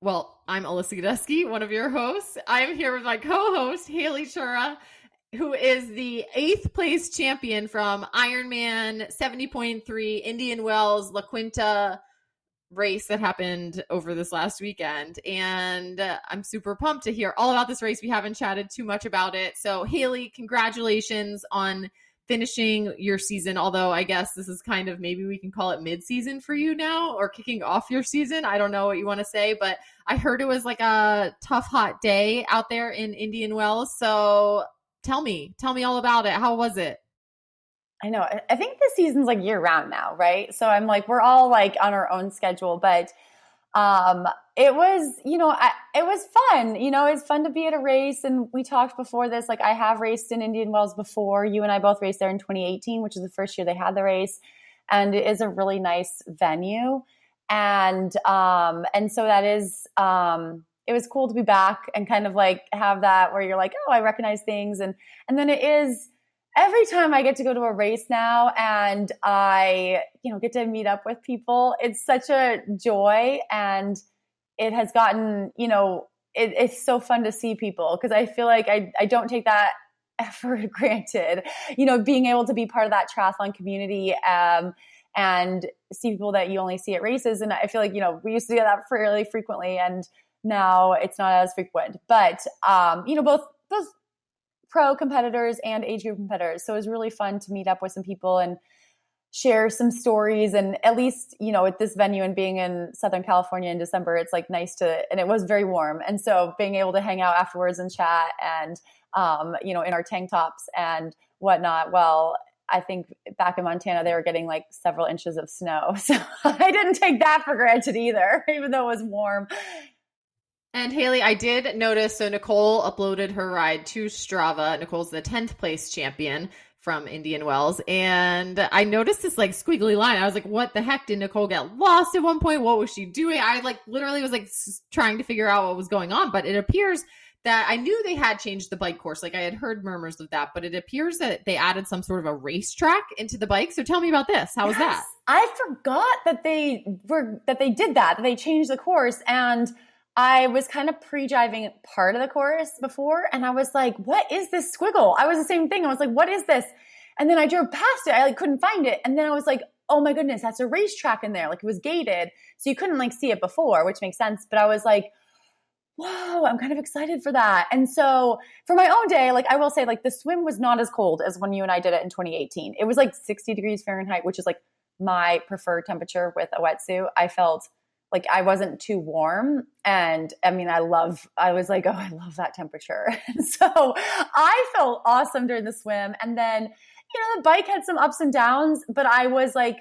well, I'm Alyssa Godesky, one of your hosts. I'm here with my co-host Haley Chura, who is the eighth place champion from Ironman 70.3 Indian Wells La Quinta race that happened over this last weekend. And uh, I'm super pumped to hear all about this race. We haven't chatted too much about it. So, Haley, congratulations on finishing your season, although I guess this is kind of maybe we can call it mid season for you now or kicking off your season. I don't know what you want to say, but I heard it was like a tough, hot day out there in Indian Wells. So tell me, tell me all about it. How was it? I know. I think the season's like year round now, right? So I'm like, we're all like on our own schedule, but um it was you know I, it was fun. You know it's fun to be at a race and we talked before this like i have raced in indian wells before. You and i both raced there in 2018 which is the first year they had the race and it is a really nice venue. And um and so that is um it was cool to be back and kind of like have that where you're like oh i recognize things. And and then it is every time I get to go to a race now and I, you know, get to meet up with people, it's such a joy. And it has gotten, you know, it, it's so fun to see people because I feel like I, I don't take that for granted, you know, being able to be part of that triathlon community um, and see people that you only see at races. And I feel like, you know, we used to do that fairly frequently and now it's not as frequent, but, um, you know, both, both pro competitors and age group competitors. So it was really fun to meet up with some people and share some stories and at least you know at this venue and being in southern california in december it's like nice to and it was very warm. And so being able to hang out afterwards and chat and um, you know in our tank tops and whatnot well i think back in montana they were getting like several inches of snow. So i didn't take that for granted either even though it was warm. And Haley, I did notice so Nicole uploaded her ride to Strava. Nicole's the 10th place champion from Indian Wells. And I noticed this like squiggly line. I was like, what the heck did Nicole get lost at one point? What was she doing? I like literally was like trying to figure out what was going on. But it appears that I knew they had changed the bike course. Like I had heard murmurs of that, but it appears that they added some sort of a racetrack into the bike. So tell me about this. How was yes. that? I forgot that they were that they did that, that they changed the course and I was kind of pre-driving part of the course before and I was like, what is this squiggle? I was the same thing. I was like, what is this? And then I drove past it. I like couldn't find it. And then I was like, oh my goodness, that's a racetrack in there. Like it was gated. So you couldn't like see it before, which makes sense. But I was like, whoa, I'm kind of excited for that. And so for my own day, like I will say, like the swim was not as cold as when you and I did it in 2018. It was like 60 degrees Fahrenheit, which is like my preferred temperature with a wetsuit. I felt like I wasn't too warm. And I mean, I love, I was like, oh, I love that temperature. so I felt awesome during the swim. And then, you know, the bike had some ups and downs, but I was like,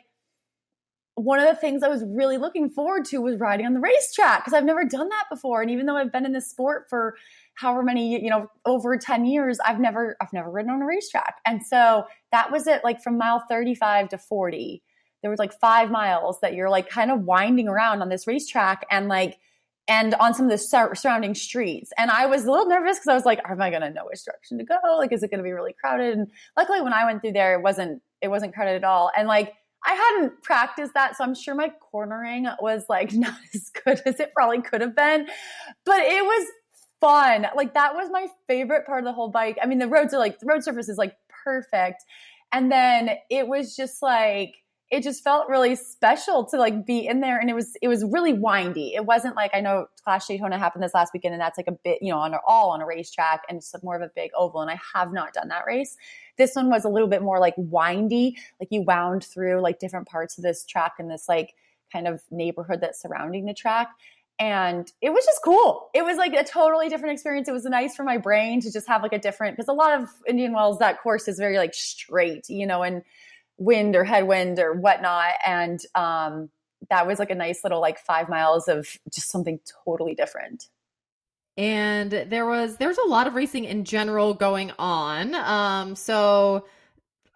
one of the things I was really looking forward to was riding on the racetrack because I've never done that before. And even though I've been in this sport for however many, you know, over 10 years, I've never, I've never ridden on a racetrack. And so that was it like from mile 35 to 40 there was like five miles that you're like kind of winding around on this racetrack and like and on some of the sur- surrounding streets. And I was a little nervous because I was like, am I going to know which direction to go? Like, is it going to be really crowded? And luckily, when I went through there, it wasn't it wasn't crowded at all. And like, I hadn't practiced that, so I'm sure my cornering was like not as good as it probably could have been. But it was fun. Like that was my favorite part of the whole bike. I mean, the roads are like the road surface is like perfect. And then it was just like it just felt really special to like be in there and it was it was really windy it wasn't like i know clash daytona happened this last weekend and that's like a bit you know on all on a racetrack and it's more of a big oval and i have not done that race this one was a little bit more like windy like you wound through like different parts of this track and this like kind of neighborhood that's surrounding the track and it was just cool. It was like a totally different experience. It was nice for my brain to just have like a different because a lot of Indian Wells that course is very like straight, you know, and wind or headwind or whatnot. And um, that was like a nice little like five miles of just something totally different. and there was there's a lot of racing in general going on um so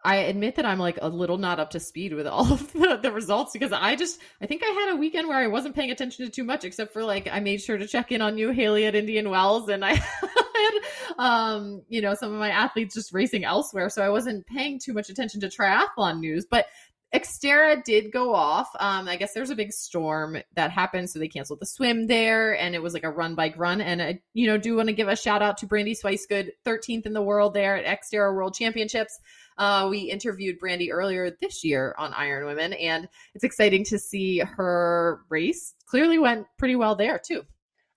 i admit that i'm like a little not up to speed with all of the, the results because i just i think i had a weekend where i wasn't paying attention to too much except for like i made sure to check in on you haley at indian wells and i had um you know some of my athletes just racing elsewhere so i wasn't paying too much attention to triathlon news but Xterra did go off. Um, I guess there's a big storm that happened, so they canceled the swim there, and it was like a run bike run. And I, you know, do want to give a shout out to Brandi Swicegood, 13th in the world there at Xterra World Championships. Uh, we interviewed Brandi earlier this year on Iron Women, and it's exciting to see her race. Clearly went pretty well there too.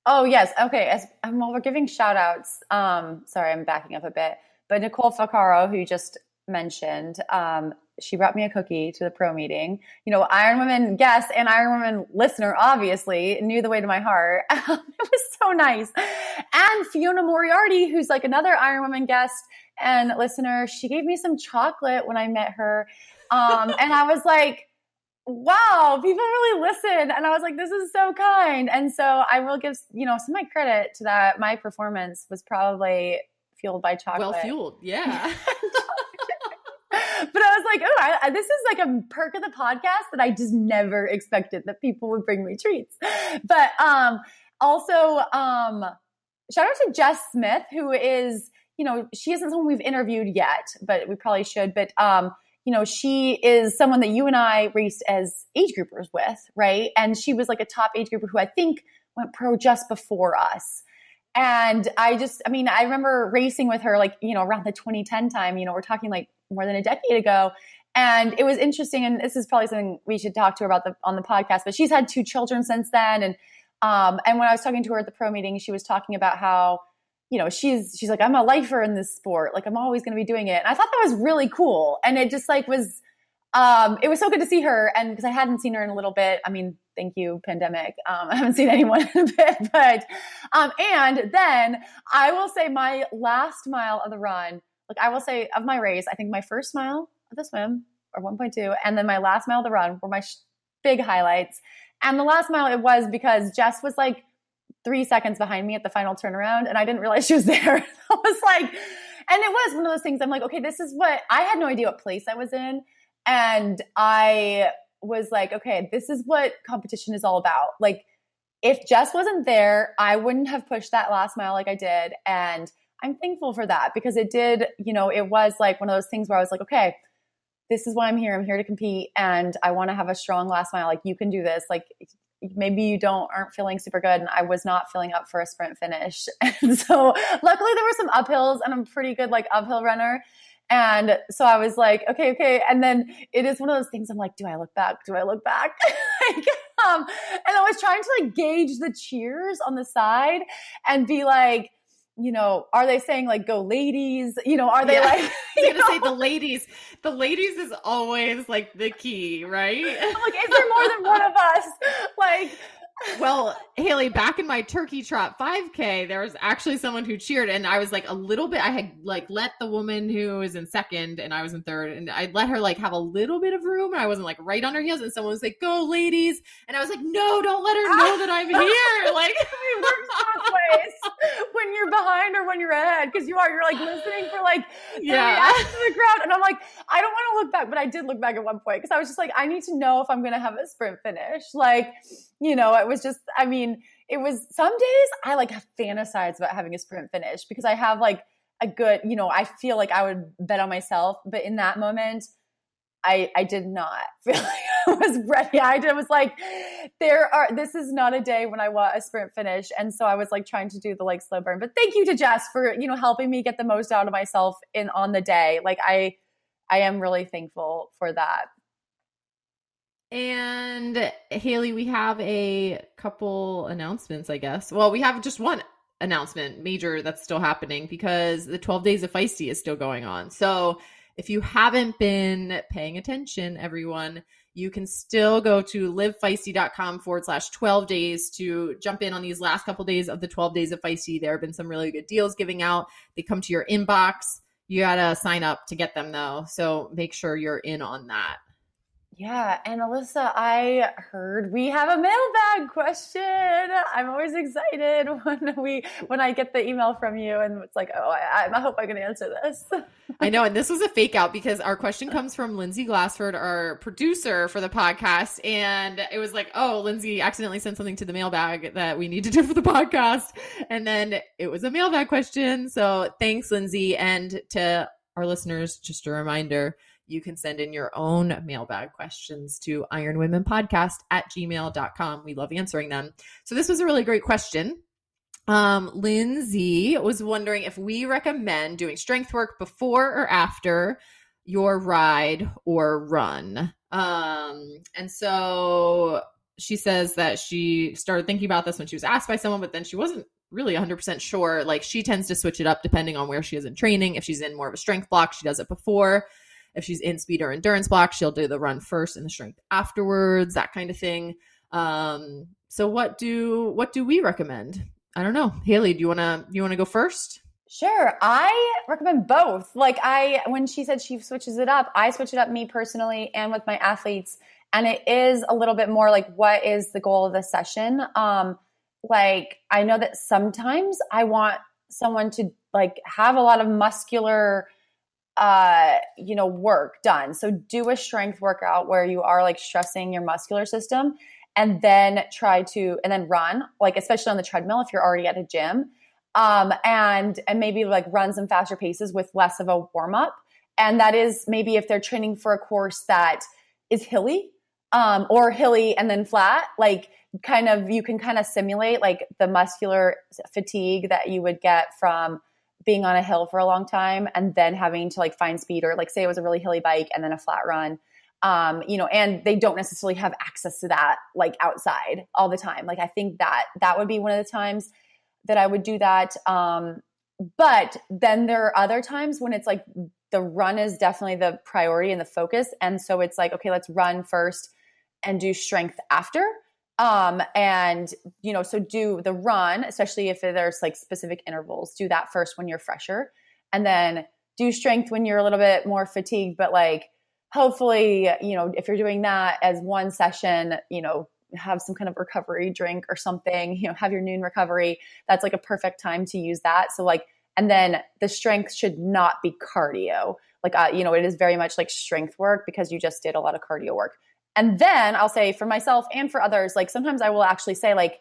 Oh yes, okay. As um, well, we're giving shout outs. Um, sorry, I'm backing up a bit, but Nicole Facaro, who just mentioned, um, she brought me a cookie to the pro meeting. You know, Iron Women guest and Iron Women listener obviously knew the way to my heart. it was so nice. And Fiona Moriarty, who's like another Iron Women guest and listener, she gave me some chocolate when I met her. Um, and I was like, wow, people really listen. And I was like, this is so kind. And so I will give, you know, some of my credit to that. My performance was probably fueled by chocolate. Well fueled, yeah. but I was like, oh, I, I, this is like a perk of the podcast that I just never expected that people would bring me treats. But um, also, um, shout out to Jess Smith, who is, you know, she isn't someone we've interviewed yet, but we probably should. But um, you know, she is someone that you and I raced as age groupers with, right? And she was like a top age grouper who I think went pro just before us. And I just, I mean, I remember racing with her like, you know, around the 2010 time, you know, we're talking like more than a decade ago. And it was interesting. And this is probably something we should talk to her about the, on the podcast, but she's had two children since then. And, um, and when I was talking to her at the pro meeting, she was talking about how, you know, she's, she's like, I'm a lifer in this sport. Like I'm always going to be doing it. And I thought that was really cool. And it just like was, um, it was so good to see her. And because I hadn't seen her in a little bit, I mean, thank you, pandemic. Um, I haven't seen anyone in a bit, but, um, and then I will say my last mile of the run, like I will say of my race, I think my first mile of the swim or 1.2, and then my last mile of the run were my sh- big highlights. And the last mile it was because Jess was like three seconds behind me at the final turnaround, and I didn't realize she was there. I was like, and it was one of those things. I'm like, okay, this is what I had no idea what place I was in, and I was like, okay, this is what competition is all about. Like, if Jess wasn't there, I wouldn't have pushed that last mile like I did, and I'm thankful for that because it did, you know, it was like one of those things where I was like, okay, this is why I'm here. I'm here to compete and I want to have a strong last mile. Like you can do this. Like maybe you don't aren't feeling super good and I was not feeling up for a sprint finish. And so luckily there were some uphills and I'm pretty good like uphill runner. And so I was like, okay, okay. And then it is one of those things I'm like, do I look back? Do I look back? like, um, and I was trying to like gauge the cheers on the side and be like, you know, are they saying like go ladies? You know, are they Yeah. like you gonna say the ladies. The ladies is always like the key, right? I'm like, is there more than one of us? Like well, Haley, back in my turkey trot 5K, there was actually someone who cheered, and I was like a little bit. I had like let the woman who was in second, and I was in third, and I let her like have a little bit of room. and I wasn't like right on her heels, and someone was like, "Go, ladies!" And I was like, "No, don't let her know that I'm here." Like, it works both ways when you're behind or when you're ahead because you are you're like listening for like the Yeah. the crowd and I'm like I don't want to look back but I did look back at one point because I was just like I need to know if I'm gonna have a sprint finish like you know it was just I mean it was some days I like fantasize about having a sprint finish because I have like a good you know I feel like I would bet on myself but in that moment I I did not feel like I was ready. I did, was like, there are this is not a day when I want a sprint finish. And so I was like trying to do the like slow burn. But thank you to Jess for, you know, helping me get the most out of myself in on the day. Like I I am really thankful for that. And Haley, we have a couple announcements, I guess. Well, we have just one announcement, major, that's still happening because the 12 days of Feisty is still going on. So if you haven't been paying attention, everyone, you can still go to livefeisty.com forward slash 12 days to jump in on these last couple days of the 12 days of Feisty. There have been some really good deals giving out. They come to your inbox. You got to sign up to get them though. So make sure you're in on that. Yeah, and Alyssa, I heard we have a mailbag question. I'm always excited when we when I get the email from you, and it's like, oh, I, I hope I can answer this. I know, and this was a fake out because our question comes from Lindsay Glassford, our producer for the podcast, and it was like, oh, Lindsay accidentally sent something to the mailbag that we need to do for the podcast, and then it was a mailbag question. So thanks, Lindsay, and to our listeners, just a reminder you can send in your own mailbag questions to ironwomenpodcast at gmail.com. We love answering them. So this was a really great question. Um, Lindsay was wondering if we recommend doing strength work before or after your ride or run. Um, and so she says that she started thinking about this when she was asked by someone, but then she wasn't really 100% sure. Like she tends to switch it up depending on where she is in training. If she's in more of a strength block, she does it before. If she's in speed or endurance block, she'll do the run first and the strength afterwards, that kind of thing. Um, so what do what do we recommend? I don't know. Haley, do you wanna you wanna go first? Sure. I recommend both. Like I when she said she switches it up, I switch it up me personally and with my athletes. And it is a little bit more like what is the goal of the session? Um, like I know that sometimes I want someone to like have a lot of muscular uh, you know, work done. So do a strength workout where you are like stressing your muscular system and then try to and then run, like especially on the treadmill if you're already at a gym. Um, and and maybe like run some faster paces with less of a warm up. And that is maybe if they're training for a course that is hilly, um, or hilly and then flat, like kind of you can kind of simulate like the muscular fatigue that you would get from being on a hill for a long time and then having to like find speed or like say it was a really hilly bike and then a flat run um, you know, and they don't necessarily have access to that like outside all the time. Like I think that that would be one of the times that I would do that. Um, but then there are other times when it's like the run is definitely the priority and the focus, and so it's like okay, let's run first and do strength after um and you know so do the run especially if there's like specific intervals do that first when you're fresher. And then do strength when you're a little bit more fatigued but like hopefully you know if you're doing that as one session you know have some kind of recovery drink or something you know have your Nuun recovery that's like a perfect time to use that. So like and then the strength should not be cardio. Like uh, you know it is very much like strength work because you just did a lot of cardio work and then I'll say for myself and for others, like sometimes I will actually say, like,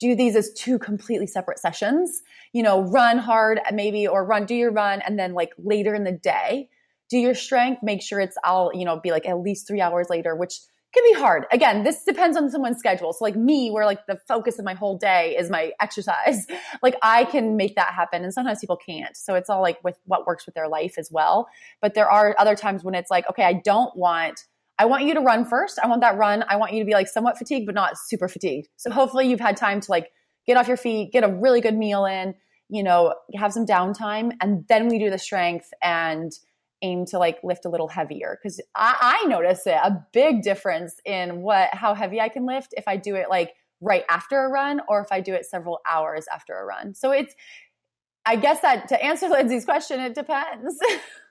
do these as two completely separate sessions. You know, run hard maybe, or run, do your run, and then like later in the day, do your strength. Make sure it's all, you know, be like at least three hours later, which can be hard. Again, this depends on someone's schedule. So like me, where like the focus of my whole day is my exercise, like I can make that happen. And sometimes people can't. So it's all like with what works with their life as well. But there are other times when it's like, okay, I don't want I want you to run first. I want that run. I want you to be like somewhat fatigued, but not super fatigued. So hopefully you've had time to like get off your feet, get a really good meal in, you know, have some downtime, and then we do the strength and aim to like lift a little heavier. Cause I, I notice it, a big difference in what how heavy I can lift if I do it like right after a run or if I do it several hours after a run. So it's I guess that to answer Lindsay's question, it depends.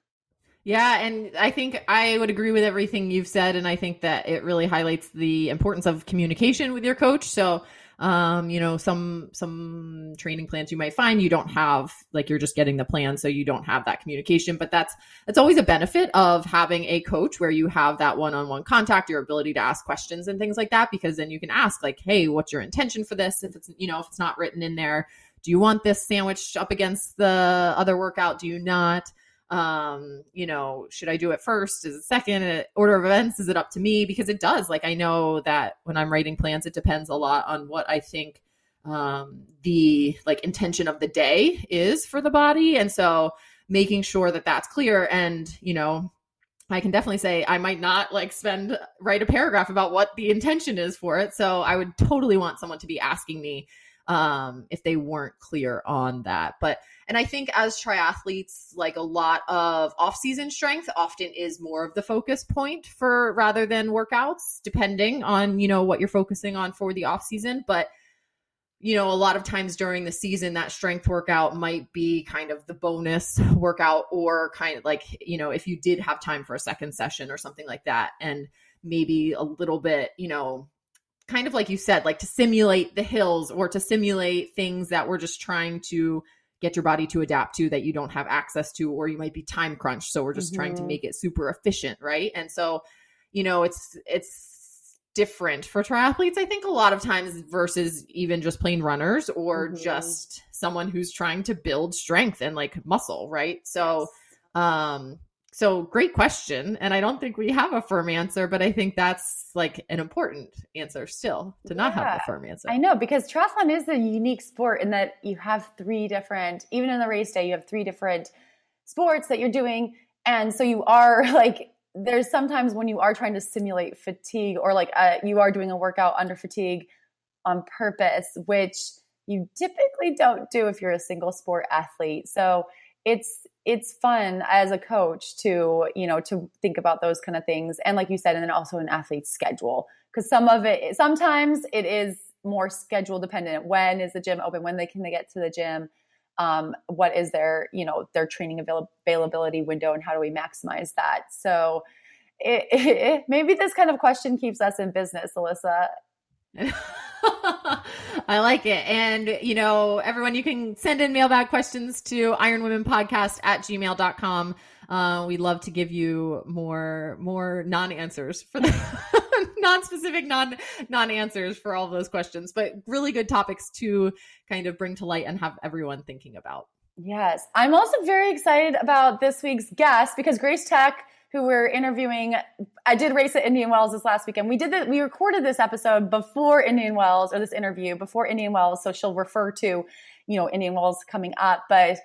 Yeah, and I think I would agree with everything you've said, and I think that it really highlights the importance of communication with your coach. So, um, you know, some some training plans you might find you don't have, like you're just getting the plan, so you don't have that communication. But that's that's always a benefit of having a coach where you have that one-on-one contact, your ability to ask questions and things like that, because then you can ask, like, hey, what's your intention for this? If it's you know if it's not written in there, do you want this sandwich up against the other workout? Do you not? Um you know should i do it first? Is it second? Uh, order of events is it up to me? Because it does. Like i know that when i'm writing plans it depends a lot on what i think um the like intention of the day is for the body. And so making sure that that's clear and you know I can definitely say I might not like spend write a paragraph about what the intention is for it. So I would totally want someone to be asking me um, if they weren't clear on that. But and I think as triathletes, like a lot of off-season strength often is more of the focus point for rather than workouts, depending on you know what you're focusing on for the off-season. But you know, a lot of times during the season, that strength workout might be kind of the bonus workout, or kind of like, you know, if you did have time for a second session or something like that. And maybe a little bit, you know, kind of like you said, like to simulate the hills or to simulate things that we're just trying to get your body to adapt to that you don't have access to, or you might be time crunched. So we're just mm-hmm. trying to mm-hmm. make it super efficient, right? And so, you know, it's it's different for triathletes, I think, a lot of times versus even just plain runners or mm-hmm. just someone who's trying to build strength and like muscle, right? So yes. um so great question and i don't think we have a firm answer but i think that's like an important answer still to not yeah, have a firm answer. I know because triathlon is a unique sport in that you have three different even in the race day you have three different sports that you're doing and so you are like there's sometimes when you are trying to simulate fatigue or like uh, you are doing a workout under fatigue on purpose which you typically don't do if you're a single sport athlete. So it's it's fun as a coach to you know to think about those kind of things and like you said and then also an athlete's schedule. Because some of it sometimes it is more schedule dependent. When is the gym open? When they can they get to the gym? Um, what is their you know their training avail- availability window and how do we maximize that? So it, it, maybe this kind of question keeps us in business alyssa I like it. And, you know, everyone, you can send in mailbag questions to ironwomenpodcast at gmail.com. Uh, we'd love to give you more, more non-answers for the non-specific, non, non-answers for all those questions, but really good topics to kind of bring to light and have everyone thinking about. Yes. I'm also very excited about this week's guest because Grace Thek who we're interviewing. I did race at Indian Wells this last weekend. We did. We recorded this episode before Indian Wells or this interview before Indian Wells. So she'll refer to, you know, Indian Wells coming up. But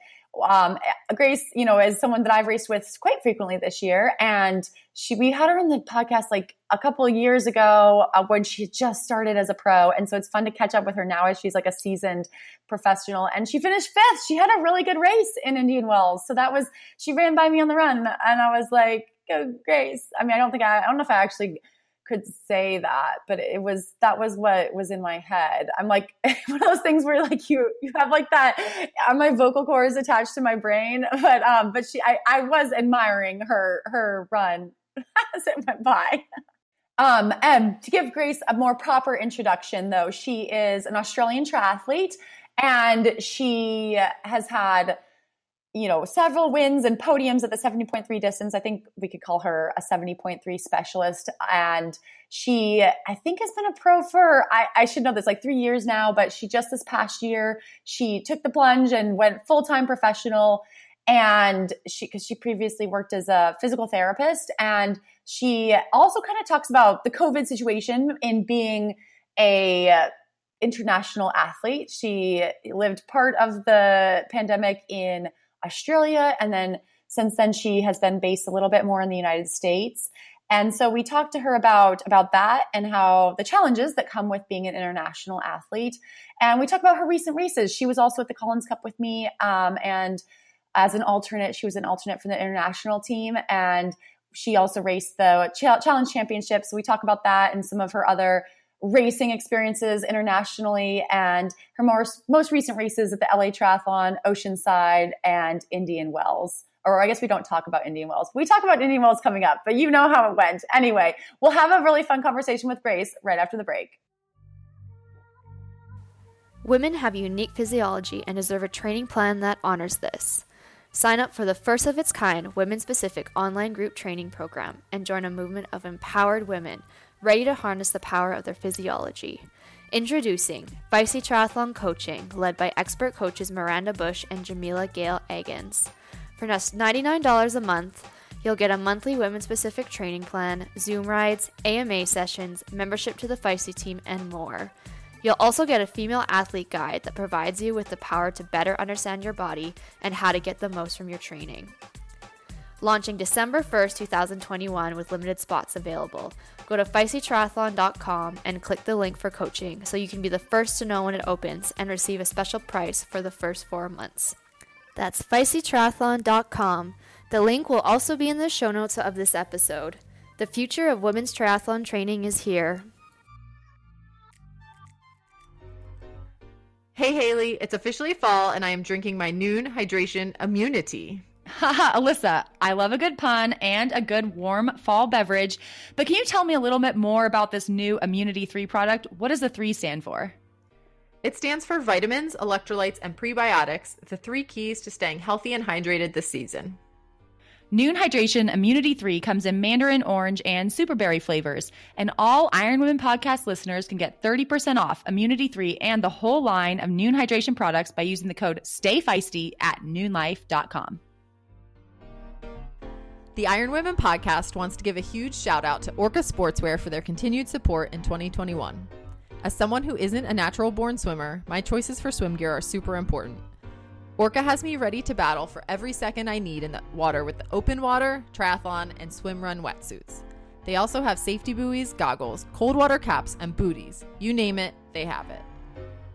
um, Grace, you know, is someone that I've raced with quite frequently this year. And she, we had her in the podcast like a couple of years ago uh, when she just started as a pro. And so it's fun to catch up with her now as she's like a seasoned professional. And she finished fifth. She had a really good race in Indian Wells. So that was, she ran by me on the run. And I was like, go Grace. I mean, I don't think I, I don't know if I actually could say that, but it was that was what was in my head. I'm like one of those things where like you you have like that uh, my vocal cords attached to my brain, but um but she I, I was admiring her her run as it went by. Um, and to give Grace a more proper introduction, though, she is an Australian triathlete and she has had you know, several wins and podiums at the 70.3 distance. I think we could call her a 70.3 specialist. And she, I think, has been a pro for, I, I should know this, like three years now, but she just this past year, she took the plunge and went full time professional. And she, because she previously worked as a physical therapist. And she also kind of talks about the COVID situation in being a international athlete. She lived part of the pandemic in Australia. And then since then, she has been based a little bit more in the United States. And so we talked to her about, about that and how the challenges that come with being an international athlete. And we talked about her recent races. She was also at the Collins Cup with me. Um, and as an alternate, she was an alternate for the international team. And she also raced the Challenge Championships. So we talk about that and some of her other racing experiences internationally and her most, most recent races at the LA Triathlon, Oceanside, and Indian Wells. Or I guess we don't talk about Indian Wells. We talk about Indian Wells coming up, but you know how it went. Anyway, we'll have a really fun conversation with Grace right after the break. Women have unique physiology and deserve a training plan that honors this. Sign up for the first of its kind women specific online group training program and join a movement of empowered women ready to harness the power of their physiology. Introducing Feisty Triathlon Coaching, led by expert coaches Miranda Bush and Jamila Gale Agans. For just $99 a month, you'll get a monthly women specific training plan, Zoom rides, AMA sessions, membership to the Feisty team, and more. You'll also get a female athlete guide that provides you with the power to better understand your body and how to get the most from your training. Launching December 1st, 2021 with limited spots available. Go to feistytriathlon.com and click the link for coaching so you can be the first to know when it opens and receive a special price for the first four months. That's feistytriathlon.com. The link will also be in the show notes of this episode. The future of women's triathlon training is here. Hey Haley, it's officially fall and I am drinking my Nuun Hydration Immunity. Alyssa, I love a good pun and a good warm fall beverage, but can you tell me a little bit more about this new Immunity 3 product? What does the 3 stand for? It stands for vitamins, electrolytes, and prebiotics, the three keys to staying healthy and hydrated this season. Nuun Hydration Immunity 3 comes in mandarin orange and superberry flavors, and all Iron Women podcast listeners can get 30% off Immunity 3 and the whole line of Nuun Hydration products by using the code STAYFEISTY at nuunlife.com. The Iron Women podcast wants to give a huge shout out to Orca Sportswear for their continued support in 2021. As someone who isn't a natural born swimmer, my choices for swim gear are super important. Orca has me ready to battle for every second I need in the water with the open water, triathlon, and swim run wetsuits. They also have safety buoys, goggles, cold water caps, and booties. You name it, they have it.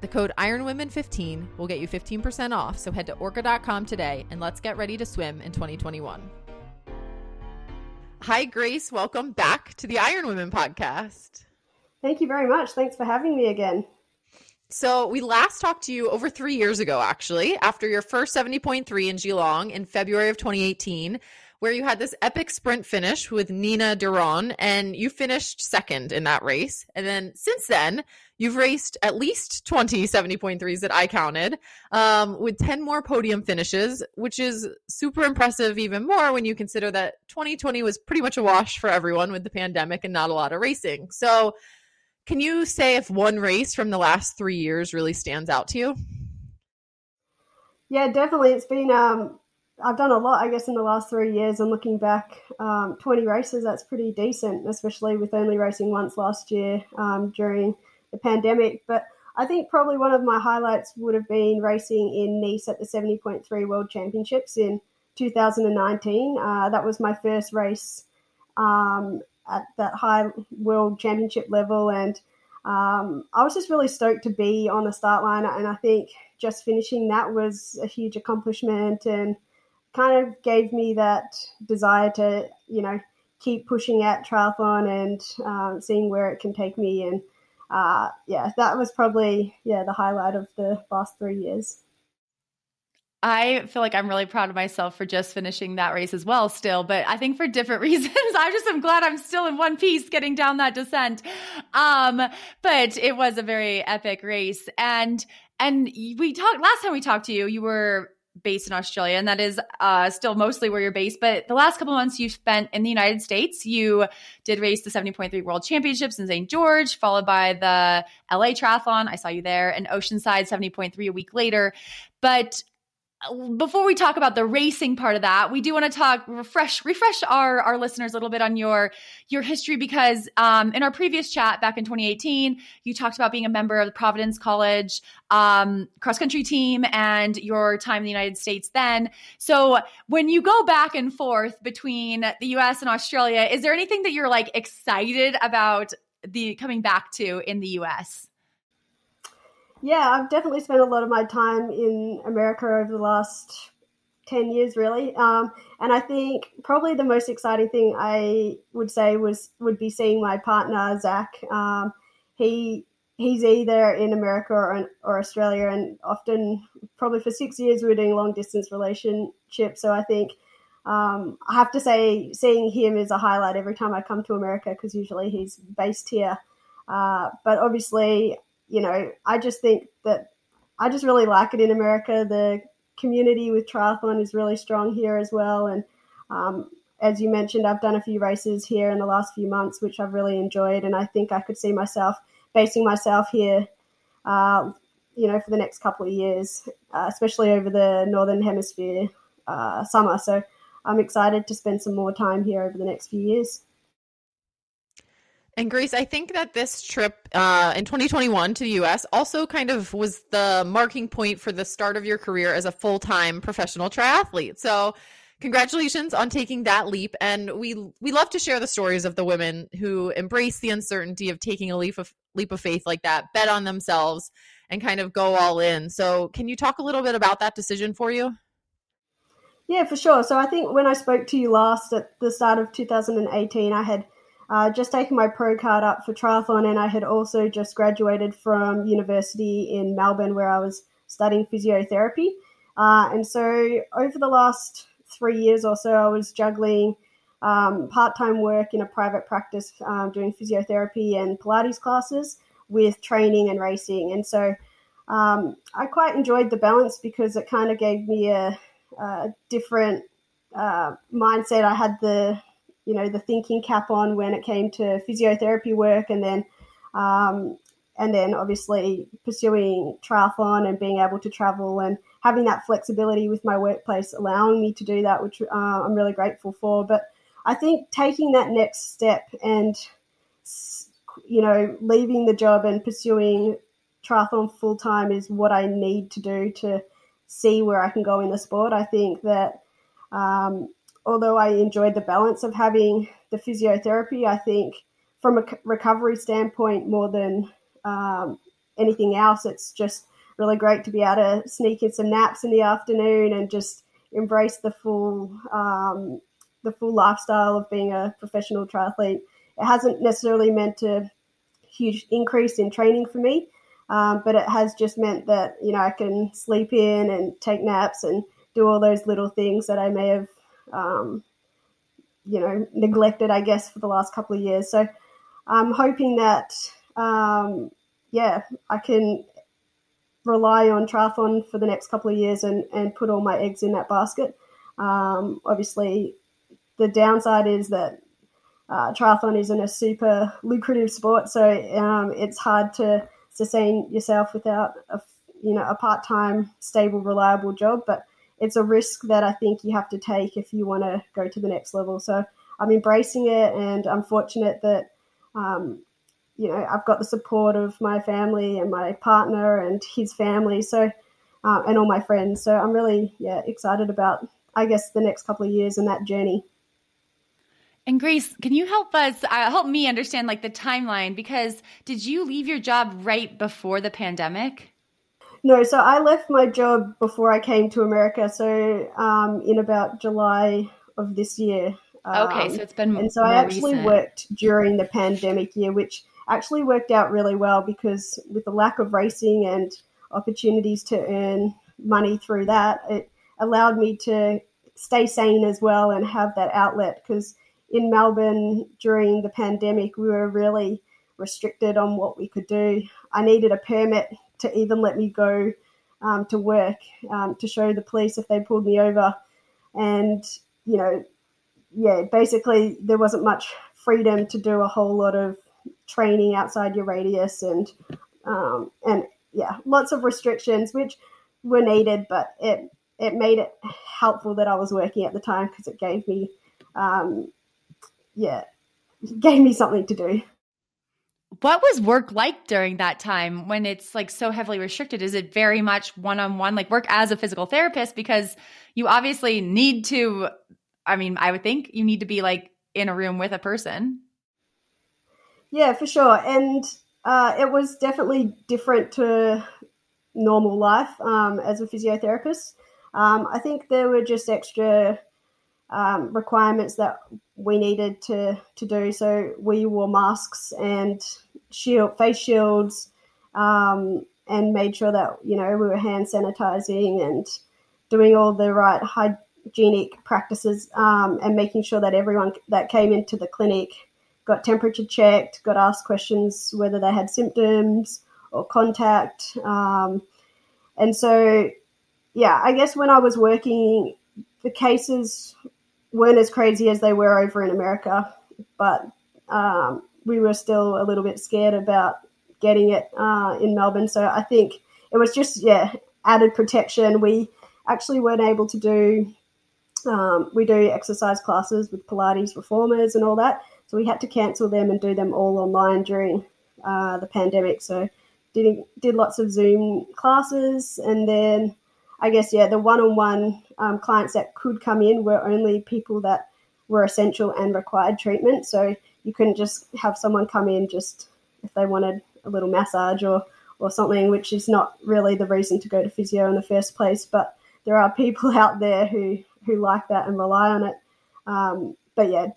The code IRONWOMEN15 will get you 15% off, so head to orca.com today and let's get ready to swim in 2021. Hi, Grace. Welcome back to the Iron Women podcast. Thank you very much. Thanks for having me again. So we last talked to you over three years ago, actually, after your first 70.3 in Geelong in February of 2018, where you had this epic sprint finish with Nina Derron, and you finished second in that race. And then since then, you've raced at least 20 70.3s that I counted, um, with 10 more podium finishes, which is super impressive, even more when you consider that 2020 was pretty much a wash for everyone with the pandemic and not a lot of racing. So, can you say if one race from the last three years really stands out to you? Yeah, definitely. It's been, um, I've done a lot, I guess, in the last three years. And looking back, um, 20 races, that's pretty decent, especially with only racing once last year um, during the pandemic. But I think probably one of my highlights would have been racing in Nice at the 70.3 World Championships in 2019. Uh, that was my first race um, at that high world championship level. And um, I was just really stoked to be on the start line. And I think just finishing that was a huge accomplishment and kind of gave me that desire to, you know, keep pushing at triathlon and um, seeing where it can take me. And uh, yeah, that was probably, yeah, the highlight of the last three years. I feel like I'm really proud of myself for just finishing that race as well, still, but I think for different reasons. I just am glad I'm still in one piece getting down that descent. Um, but it was a very epic race. And and we talked last time we talked to you, you were based in Australia, and that is uh, still mostly where you're based. But the last couple months you've spent in the United States. You did race the 70.3 World Championships in St. George, followed by the LA Triathlon. I saw you there, and Oceanside 70.3 a week later. But before we talk about the racing part of that, we do want to talk refresh refresh our our listeners a little bit on your your history because um, in our previous chat back in 2018, you talked about being a member of the Providence College um, cross country team and your time in the United States then. So when you go back and forth between the U.S. and Australia, is there anything that you're like excited about the coming back to in the U.S.? Yeah, I've definitely spent a lot of my time in America over the last 10 years really. Um, and i think probably the most exciting thing i would say was would be seeing my partner zach. Um, he he's either in america or, or australia and often probably for six years we were doing long distance relationship so i think um, i have to say seeing him is a highlight every time i come to america because usually he's based here. Uh, but obviously you know, I just think that I just really like it in America. The community with triathlon is really strong here as well. And um, as you mentioned, I've done a few races here in the last few months, which I've really enjoyed. And I think I could see myself basing myself here, uh, you know, for the next couple of years, uh, especially over the Northern Hemisphere uh, summer. So I'm excited to spend some more time here over the next few years. And Grace, I think that this trip uh, in 2021 to the US also kind of was the marking point for the start of your career as a full time professional triathlete. So, congratulations on taking that leap. And we we love to share the stories of the women who embrace the uncertainty of taking a leap of leap of faith like that, bet on themselves, and kind of go all in. So, can you talk a little bit about that decision for you? Yeah, for sure. So, I think when I spoke to you last at the start of 2018, I had uh, just taken my pro card up for triathlon, and I had also just graduated from university in Melbourne where I was studying physiotherapy. Uh, and so over the last three years or so, I was juggling um, part time work in a private practice um, doing physiotherapy and Pilates classes with training and racing. And so um, I quite enjoyed the balance because it kind of gave me a, a different uh, mindset. I had the you know the thinking cap on when it came to physiotherapy work, and then um, and then obviously pursuing triathlon and being able to travel and having that flexibility with my workplace, allowing me to do that, which uh, I'm really grateful for. But I think taking that next step and you know leaving the job and pursuing triathlon full time is what I need to do to see where I can go in the sport. I think that um, although I enjoyed the balance of having the physiotherapy, I think from a recovery standpoint, more than um, anything else, it's just really great to be able to sneak in some naps in the afternoon and just embrace the full um, the full lifestyle of being a professional triathlete. It hasn't necessarily meant a huge increase in training for me, um, but it has just meant that you know I can sleep in and take naps and do all those little things that I may have, um, you know, neglected, I guess, for the last couple of years. So I'm hoping that, um, yeah, I can rely on triathlon for the next couple of years and, and put all my eggs in that basket. Um, obviously, the downside is that uh, triathlon isn't a super lucrative sport, so um, it's hard to sustain yourself without a you know a part time, stable, reliable job. But it's a risk that I think you have to take if you want to go to the next level. So I'm embracing it, and I'm fortunate that um, you know I've got the support of my family and my partner and his family. So uh, and all my friends. So I'm really yeah excited about I guess the next couple of years and that journey. And Grace, can you help us uh, help me understand like the timeline because did you leave your job right before the pandemic? No, so I left my job before I came to America. So um, in about July of this year. Um, okay, so it's been and so I actually recent. worked during the pandemic year, which actually worked out really well because with the lack of racing and opportunities to earn money through that, it allowed me to stay sane as well and have that outlet because in Melbourne during the pandemic, we were really restricted on what we could do. I needed a permit to even let me go um, to work um, to show the police if they pulled me over. And, you know, yeah, basically there wasn't much freedom to do a whole lot of training outside your radius and, um, and yeah, lots of restrictions, which were needed, but it, it made it helpful that I was working at the time because it gave me, um, yeah, gave me something to do. What was work like during that time when it's like so heavily restricted? Is it very much one on one, like work as a physical therapist? Because you obviously need to, I mean, I would think you need to be like in a room with a person. Yeah, for sure. And uh, it was definitely different to normal life um, as a physiotherapist. Um, I think there were just extra um, requirements that we needed to, to do. So we wore masks and shield, face shields, um, and made sure that you know we were hand sanitizing and doing all the right hygienic practices, um, and making sure that everyone that came into the clinic got temperature checked, got asked questions whether they had symptoms or contact, um, and so yeah, I guess when I was working, the cases weren't as crazy as they were over in America, but um, we were still a little bit scared about getting it uh, in Melbourne. So I think it was just yeah added protection. We actually weren't able to do um, we do exercise classes with Pilates reformers and all that, so we had to cancel them and do them all online during uh, the pandemic. So did did lots of Zoom classes and then I guess yeah, the one-on-one um, clients that could come in were only people that were essential and required treatment. So you couldn't just have someone come in just if they wanted a little massage or or something, which is not really the reason to go to physio in the first place. But there are people out there who who like that and rely on it. Um, but yeah,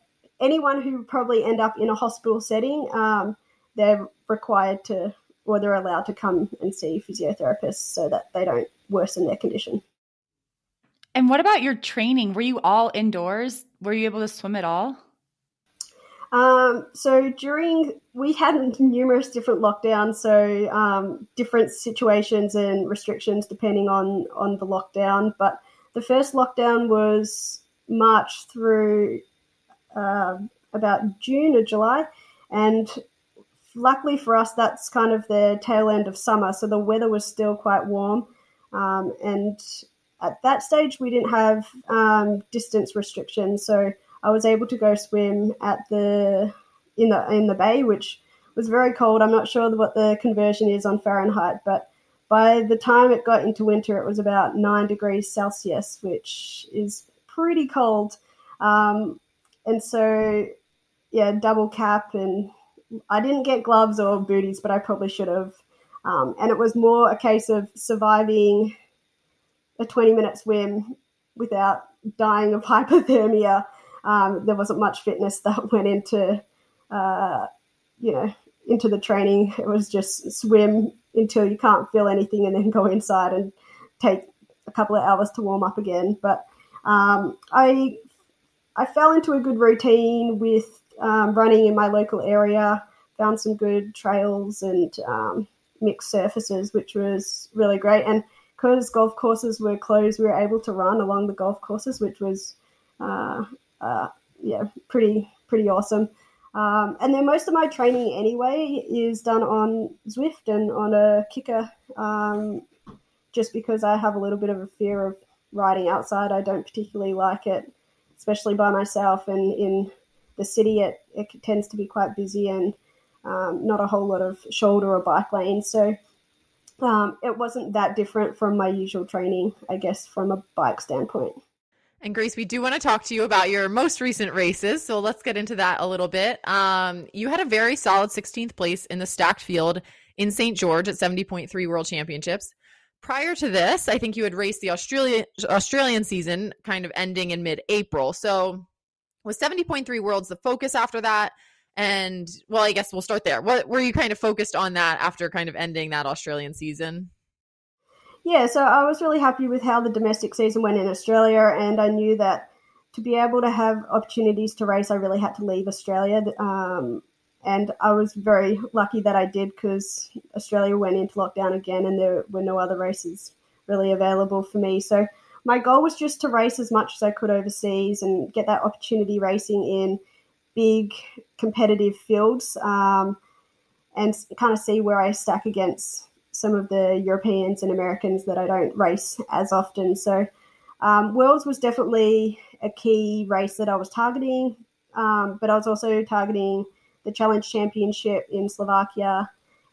anyone who probably end up in a hospital setting, um, they're required to or they're allowed to come and see physiotherapists so that they don't worsen their condition. And what about your training? Were you all indoors? Were you able to swim at all? Um, so during we had numerous different lockdowns, so um, different situations and restrictions depending on on the lockdown. But the first lockdown was March through uh, about June or July, and luckily for us, that's kind of the tail end of summer, so the weather was still quite warm, um, and at that stage we didn't have um, distance restrictions, so I was able to go swim at the in the in the bay, which was very cold. I'm not sure what the conversion is on Fahrenheit, but by the time it got into winter, it was about nine degrees Celsius, which is pretty cold. Um, and so, yeah, double cap, and I didn't get gloves or booties, but I probably should have. Um, and it was more a case of surviving a 20 minute swim without dying of hypothermia um, there wasn't much fitness that went into, uh, you know, into the training. It was just swim until you can't feel anything and then go inside and take a couple of hours to warm up again. But um, I I fell into a good routine with um, running in my local area. Found some good trails and um, mixed surfaces, which was really great. And because golf courses were closed, we were able to run along the golf courses, which was uh, uh, yeah, pretty pretty awesome. Um, and then most of my training anyway is done on Zwift and on a kicker, um, just because I have a little bit of a fear of riding outside. I don't particularly like it, especially by myself. And in the city, it, it tends to be quite busy and um, not a whole lot of shoulder or bike lanes. So um, it wasn't that different from my usual training, I guess, from a bike standpoint. And Grace, we do want to talk to you about your most recent races. So let's get into that a little bit. Um, you had a very solid 16th place in the stacked field in St. George at 70.3 World Championships. Prior to this, I think you had raced the Australia, Australian season kind of ending in mid April. So was 70.3 Worlds the focus after that? And well, I guess we'll start there. What were you kind of focused on that after kind of ending that Australian season? Yeah, so I was really happy with how the domestic season went in Australia, and I knew that to be able to have opportunities to race, I really had to leave Australia. Um, and I was very lucky that I did because Australia went into lockdown again, and there were no other races really available for me. So my goal was just to race as much as I could overseas and get that opportunity racing in big competitive fields um, and kind of see where I stack against some of the Europeans and Americans that I don't race as often. So, um, Worlds was definitely a key race that I was targeting, um, but I was also targeting the Challenge Championship in Slovakia,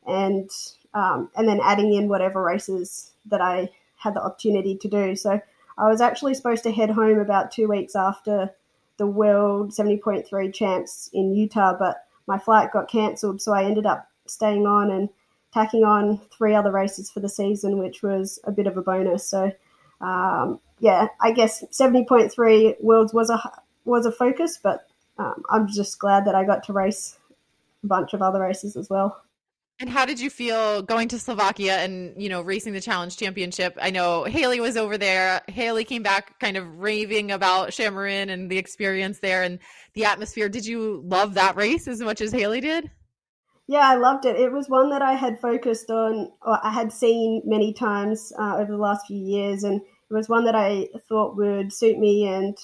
and um, and then adding in whatever races that I had the opportunity to do. So I was actually supposed to head home about two weeks after the World 70.3 champs in Utah, but my flight got cancelled, so I ended up staying on and tacking on three other races for the season, which was a bit of a bonus. So, um, yeah, I guess 70.3 Worlds was a was a focus, but um, I'm just glad that I got to race a bunch of other races as well. And how did you feel going to Slovakia and you know racing the Challenge Championship? I know Haley was over there. Haley came back kind of raving about Samorin and the experience there and the atmosphere. Did you love that race as much as Haley did? Yeah, I loved it. It was one that I had focused on, or I had seen many times uh, over the last few years, and it was one that I thought would suit me, and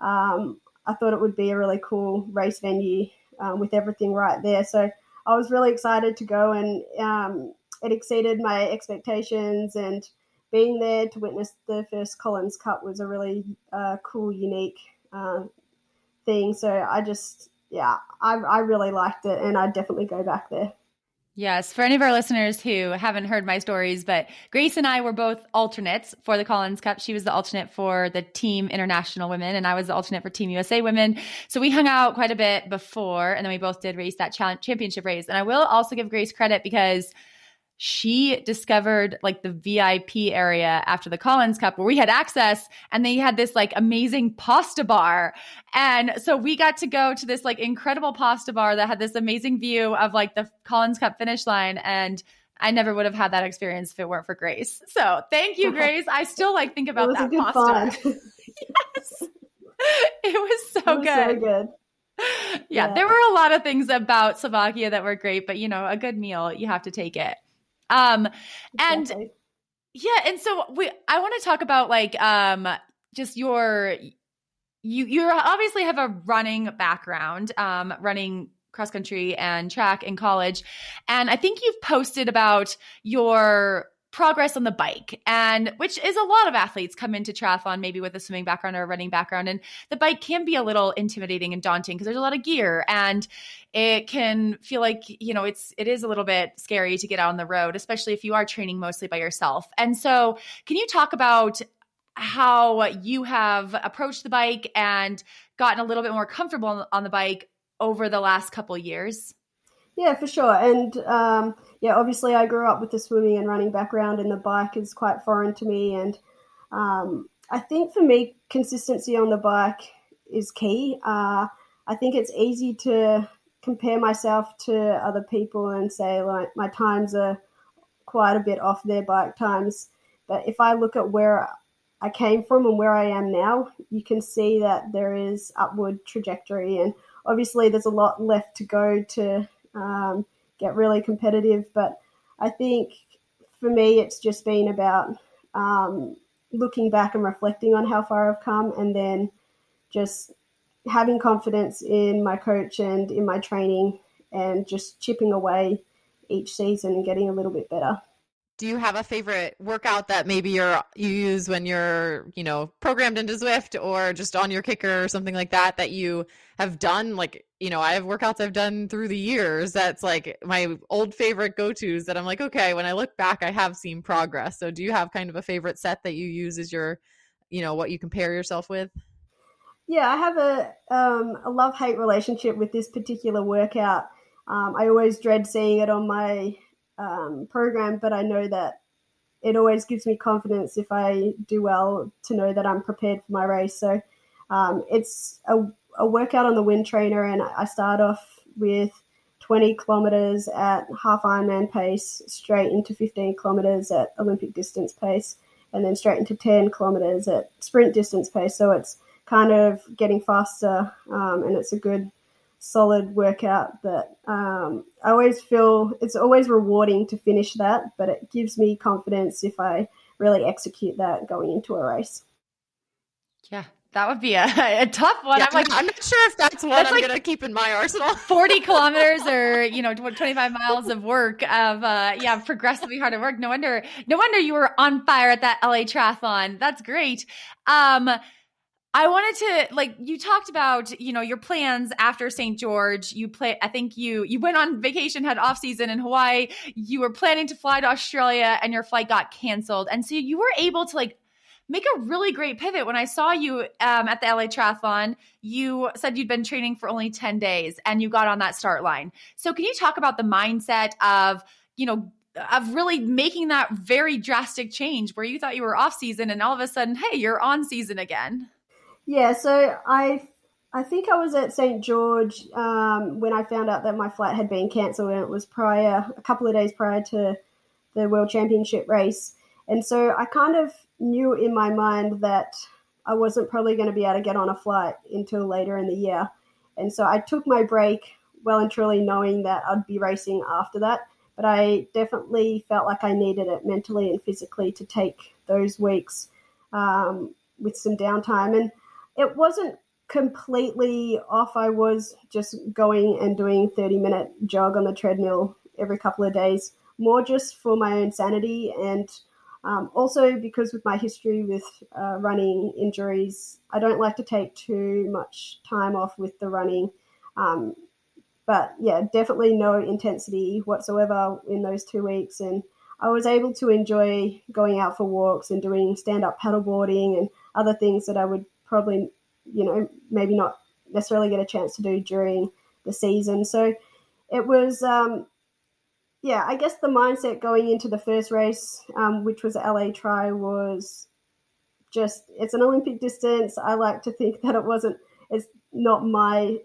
um, I thought it would be a really cool race venue um, with everything right there. So I was really excited to go, and um, it exceeded my expectations. And being there to witness the first Collins Cup was a really uh, cool, unique uh, thing. So I just yeah, I, I really liked it and I'd definitely go back there. Yes, for any of our listeners who haven't heard my stories, but Grace and I were both alternates for the Collins Cup. She was the alternate for the Team International Women, and I was the alternate for Team USA Women. So we hung out quite a bit before, and then we both did race that championship race. And I will also give Grace credit because she discovered like the VIP area after the Collins Cup where we had access and they had this like amazing pasta bar. And so we got to go to this like incredible pasta bar that had this amazing view of like the Collins Cup finish line. And I never would have had that experience if it weren't for Grace. So thank you, Grace. I still like think about that pasta. yes. It was so it was good. So good. Yeah, yeah, there were a lot of things about Slovakia that were great, but you know, a good meal, you have to take it. Um and exactly. yeah, and so we I want to talk about like um just your you you obviously have a running background, um running cross country and track in college. And I think you've posted about your progress on the bike and which is a lot of athletes come into triathlon maybe with a swimming background or a running background and the bike can be a little intimidating and daunting because there's a lot of gear and it can feel like you know it's it is a little bit scary to get out on the road especially if you are training mostly by yourself and so can you talk about how you have approached the bike and gotten a little bit more comfortable on the bike over the last couple years? Yeah, for sure. And um, yeah, obviously, I grew up with the swimming and running background, and the bike is quite foreign to me. And um, I think for me, consistency on the bike is key. Uh, I think it's easy to compare myself to other people and say, like, my times are quite a bit off their bike times. But if I look at where I came from and where I am now, you can see that there is upward trajectory. And obviously there's a lot left to go to um, get really competitive, but I think for me it's just been about um, looking back and reflecting on how far I've come, and then just having confidence in my coach and in my training, and just chipping away each season and getting a little bit better do you have a favorite workout that maybe you're you use when you're you know programmed into Zwift or just on your kicker or something like that that you have done like you know i have workouts i've done through the years that's like my old favorite go-to's that i'm like okay when i look back i have seen progress. So do you have kind of a favorite set that you use as your you know what you compare yourself with? Yeah i have a um, a love hate relationship with this particular workout. Um, i always dread seeing it on my um, program, but I know that it always gives me confidence if I do well to know that I'm prepared for my race. So um, it's a, a, workout on the wind trainer, and I start off with 20 kilometers at half Ironman pace, straight into 15 kilometers at Olympic distance pace, and then straight into 10 kilometers at sprint distance pace. So it's kind of getting faster, um, and it's a good solid workout that um, I always feel it's always rewarding to finish that, but it gives me confidence if I really execute that going into a race. Yeah, that would be a, a tough one. Yeah, I'm like, I'm not sure if that's what that's I'm like going to keep in my arsenal. 40 kilometers or, you know, 25 miles of work of, uh, yeah, progressively hard work. No wonder, no wonder you were on fire at that LA triathlon. That's great. Um, I wanted to like you talked about, you know, your plans after St. George. You play I think you you went on vacation, had off season in Hawaii. You were planning to fly to Australia and your flight got canceled. And so you were able to like make a really great pivot. When I saw you um, at the LA Triathlon, you said you'd been training for only 10 days and you got on that start line. So, can you talk about the mindset of, you know, of really making that very drastic change where you thought you were off season and all of a sudden, hey, you're on season again? Yeah, so I I think I was at St George um, when I found out that my flight had been cancelled, and it was prior a couple of days prior to the World Championship race, and so I kind of knew in my mind that I wasn't probably going to be able to get on a flight until later in the year, and so I took my break well and truly knowing that I'd be racing after that. But I definitely felt like I needed it mentally and physically to take those weeks um, with some downtime and it wasn't completely off. I was just going and doing 30 minute jog on the treadmill every couple of days, more just for my own sanity and um, also because with my history with uh, running injuries, I don't like to take too much time off with the running. Um, but yeah, definitely no intensity whatsoever in those two weeks. And I was able to enjoy going out for walks and doing stand up paddleboarding and other things that I would probably, you know, maybe not necessarily get a chance to do during the season. So it was, um, yeah, I guess the mindset going into the first race, um, which was LA Tri, was just it's an Olympic distance. I like to think that it wasn't, it's not my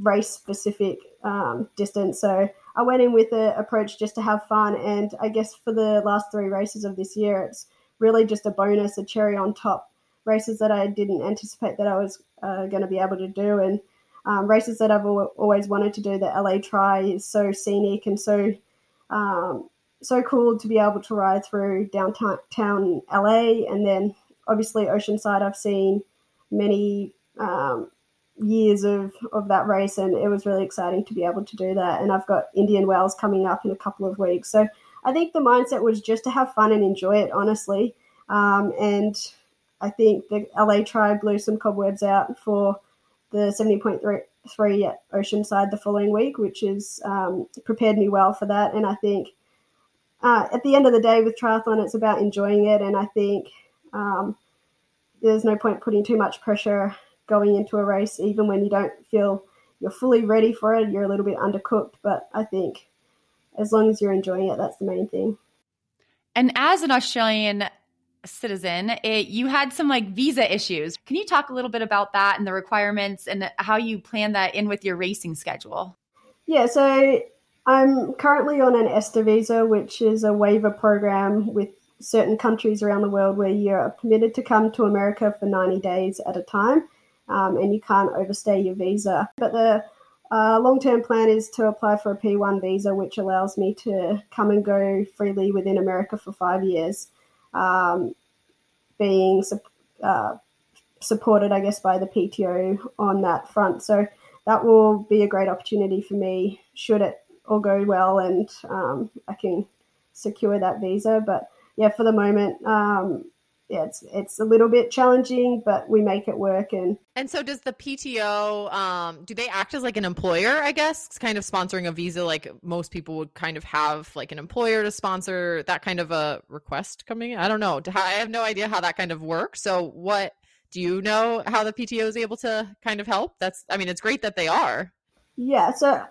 race specific um, distance. So I went in with an approach just to have fun. And I guess for the last three races of this year, it's really just a bonus, a cherry on top. Races that I didn't anticipate that I was uh, going to be able to do, and um, races that I've al- always wanted to do. The LA Tri is so scenic and so um, so cool to be able to ride through downtown LA, and then obviously Oceanside. I've seen many um, years of, of that race, and it was really exciting to be able to do that. And I've got Indian Wells coming up in a couple of weeks, so I think the mindset was just to have fun and enjoy it, honestly. Um, and I think the LA Tri blew some cobwebs out for the 70.3 at Oceanside the following week, which has um, prepared me well for that. And I think uh, at the end of the day with triathlon, it's about enjoying it. And I think um, there's no point putting too much pressure going into a race, even when you don't feel you're fully ready for it. You're a little bit undercooked, but I think as long as you're enjoying it, that's the main thing. And as an Australian citizen, it, you had some like visa issues. Can you talk a little bit about that and the requirements and how you plan that in with your racing schedule? Yeah, so I'm currently on an ESTA visa, which is a waiver program with certain countries around the world where you're permitted to come to America for 90 days at a time um, and you can't overstay your visa. But the uh, long term plan is to apply for a P1 visa, which allows me to come and go freely within America for five years, um, being uh, supported, I guess, by the PTO on that front. So that will be a great opportunity for me should it all go well and um, I can secure that visa. But yeah, for the moment, um, yeah, it's it's a little bit challenging, but we make it work. And and so, does the PTO um, do they act as like an employer? I guess, kind of sponsoring a visa, like most people would kind of have like an employer to sponsor that kind of a request coming. in? I don't know. I have no idea how that kind of works. So, what do you know how the PTO is able to kind of help? That's, I mean, it's great that they are. Yeah. So,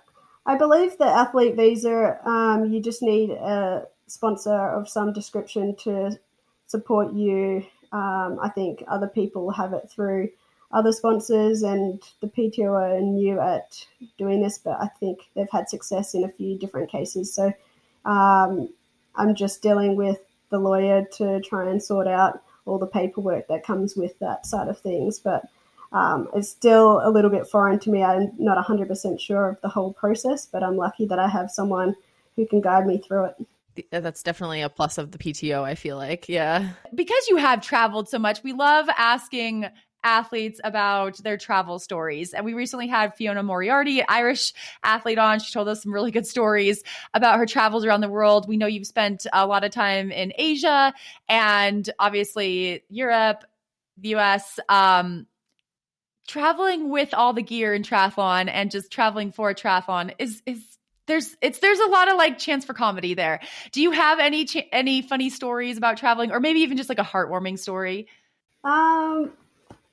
I believe the athlete visa, um, you just need a sponsor of some description to support you. Um, I think other people have it through other sponsors, and the PTO are new at doing this, but I think they've had success in a few different cases. So um, I'm just dealing with the lawyer to try and sort out all the paperwork that comes with that side of things. But um, it's still a little bit foreign to me. I'm not 100% sure of the whole process, but I'm lucky that I have someone who can guide me through it that's definitely a plus of the PTO, I feel like. Yeah. Because you have traveled so much, we love asking athletes about their travel stories. And we recently had Fiona Moriarty, Irish athlete, on. She told us some really good stories about her travels around the world. We know you've spent a lot of time in Asia and obviously Europe, the US. Um, traveling with all the gear in triathlon and just traveling for a triathlon is is there's it's there's a lot of like chance for comedy there. Do you have any any funny stories about traveling, or maybe even just like a heartwarming story? Um,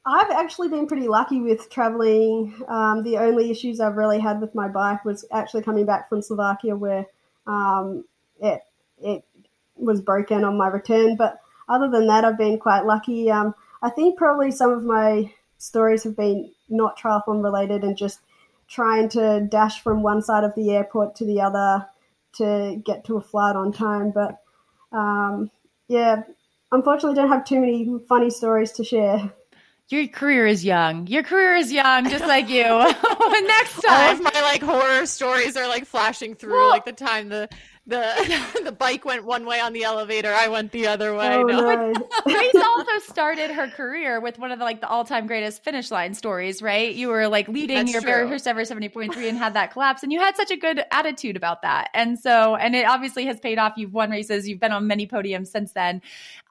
I've actually been pretty lucky with traveling. Um, the only issues I've really had with my bike was actually coming back from Slovakia, where um, it it was broken on my return. But other than that, I've been quite lucky. Um, I think probably some of my stories have been not triathlon related and just trying to dash from one side of the airport to the other to get to a flight on time. But um, yeah, unfortunately, don't have too many funny stories to share. Your career is young. Your career is young, just like you. Next time, all of my like horror stories are like flashing through, well, like the time the the the bike went one way on the elevator. I went the other way. Oh, no. Grace also started her career with one of the like the all time greatest finish line stories, right? You were like leading That's your very first ever seventy point three and had that collapse, and you had such a good attitude about that. And so, and it obviously has paid off. You've won races. You've been on many podiums since then.